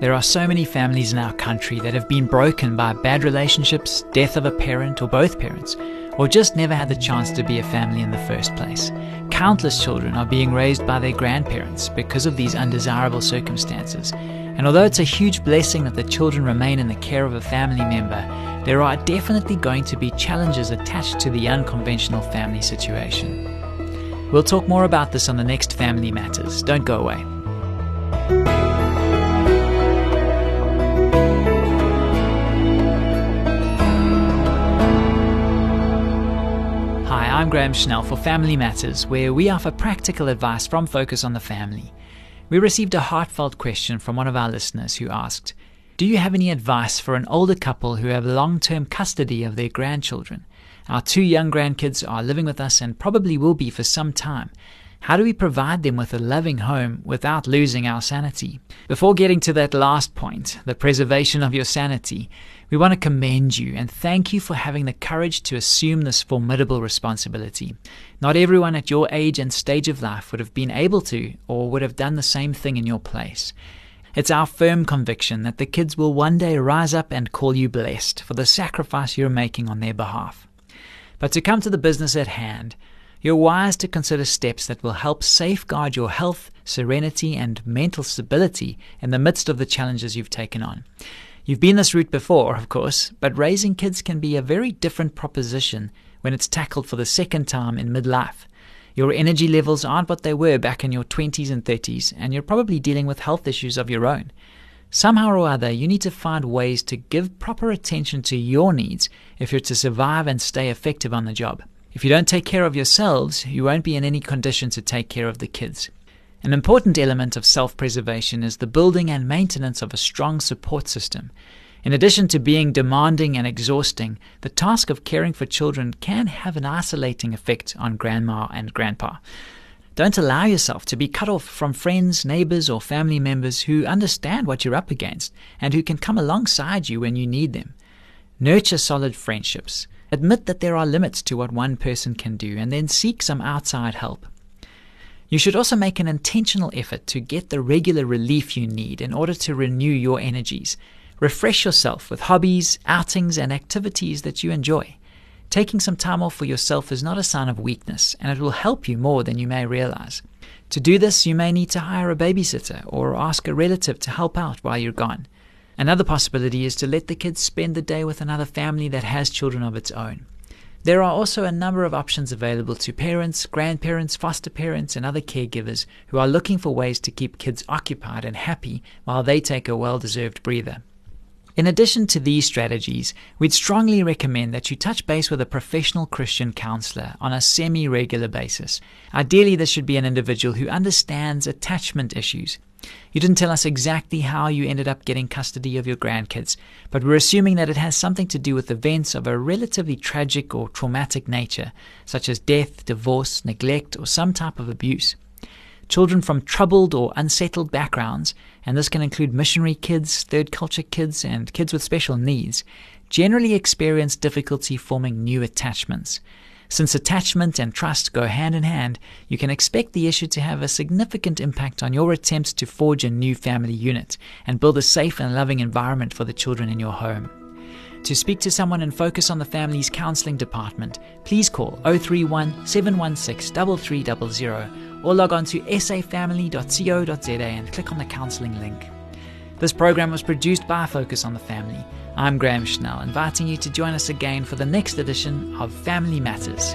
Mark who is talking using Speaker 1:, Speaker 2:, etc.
Speaker 1: There are so many families in our country that have been broken by bad relationships, death of a parent or both parents, or just never had the chance to be a family in the first place. Countless children are being raised by their grandparents because of these undesirable circumstances. And although it's a huge blessing that the children remain in the care of a family member, there are definitely going to be challenges attached to the unconventional family situation. We'll talk more about this on the next Family Matters. Don't go away. I'm Graham Schnell for Family Matters, where we offer practical advice from Focus on the Family. We received a heartfelt question from one of our listeners who asked Do you have any advice for an older couple who have long term custody of their grandchildren? Our two young grandkids are living with us and probably will be for some time. How do we provide them with a loving home without losing our sanity? Before getting to that last point, the preservation of your sanity, we want to commend you and thank you for having the courage to assume this formidable responsibility. Not everyone at your age and stage of life would have been able to or would have done the same thing in your place. It's our firm conviction that the kids will one day rise up and call you blessed for the sacrifice you're making on their behalf. But to come to the business at hand, you're wise to consider steps that will help safeguard your health, serenity, and mental stability in the midst of the challenges you've taken on. You've been this route before, of course, but raising kids can be a very different proposition when it's tackled for the second time in midlife. Your energy levels aren't what they were back in your 20s and 30s, and you're probably dealing with health issues of your own. Somehow or other, you need to find ways to give proper attention to your needs if you're to survive and stay effective on the job. If you don't take care of yourselves, you won't be in any condition to take care of the kids. An important element of self preservation is the building and maintenance of a strong support system. In addition to being demanding and exhausting, the task of caring for children can have an isolating effect on grandma and grandpa. Don't allow yourself to be cut off from friends, neighbors, or family members who understand what you're up against and who can come alongside you when you need them. Nurture solid friendships. Admit that there are limits to what one person can do and then seek some outside help. You should also make an intentional effort to get the regular relief you need in order to renew your energies. Refresh yourself with hobbies, outings, and activities that you enjoy. Taking some time off for yourself is not a sign of weakness, and it will help you more than you may realize. To do this, you may need to hire a babysitter or ask a relative to help out while you're gone. Another possibility is to let the kids spend the day with another family that has children of its own. There are also a number of options available to parents, grandparents, foster parents, and other caregivers who are looking for ways to keep kids occupied and happy while they take a well deserved breather. In addition to these strategies, we'd strongly recommend that you touch base with a professional Christian counselor on a semi regular basis. Ideally, this should be an individual who understands attachment issues you didn't tell us exactly how you ended up getting custody of your grandkids, but we're assuming that it has something to do with events of a relatively tragic or traumatic nature, such as death, divorce, neglect, or some type of abuse. Children from troubled or unsettled backgrounds, and this can include missionary kids, third culture kids, and kids with special needs, generally experience difficulty forming new attachments. Since attachment and trust go hand in hand, you can expect the issue to have a significant impact on your attempts to forge a new family unit and build a safe and loving environment for the children in your home. To speak to someone and focus on the family's counseling department, please call 031 716 3300 or log on to safamily.co.za and click on the counseling link. This program was produced by Focus on the Family. I'm Graham Schnell, inviting you to join us again for the next edition of Family Matters.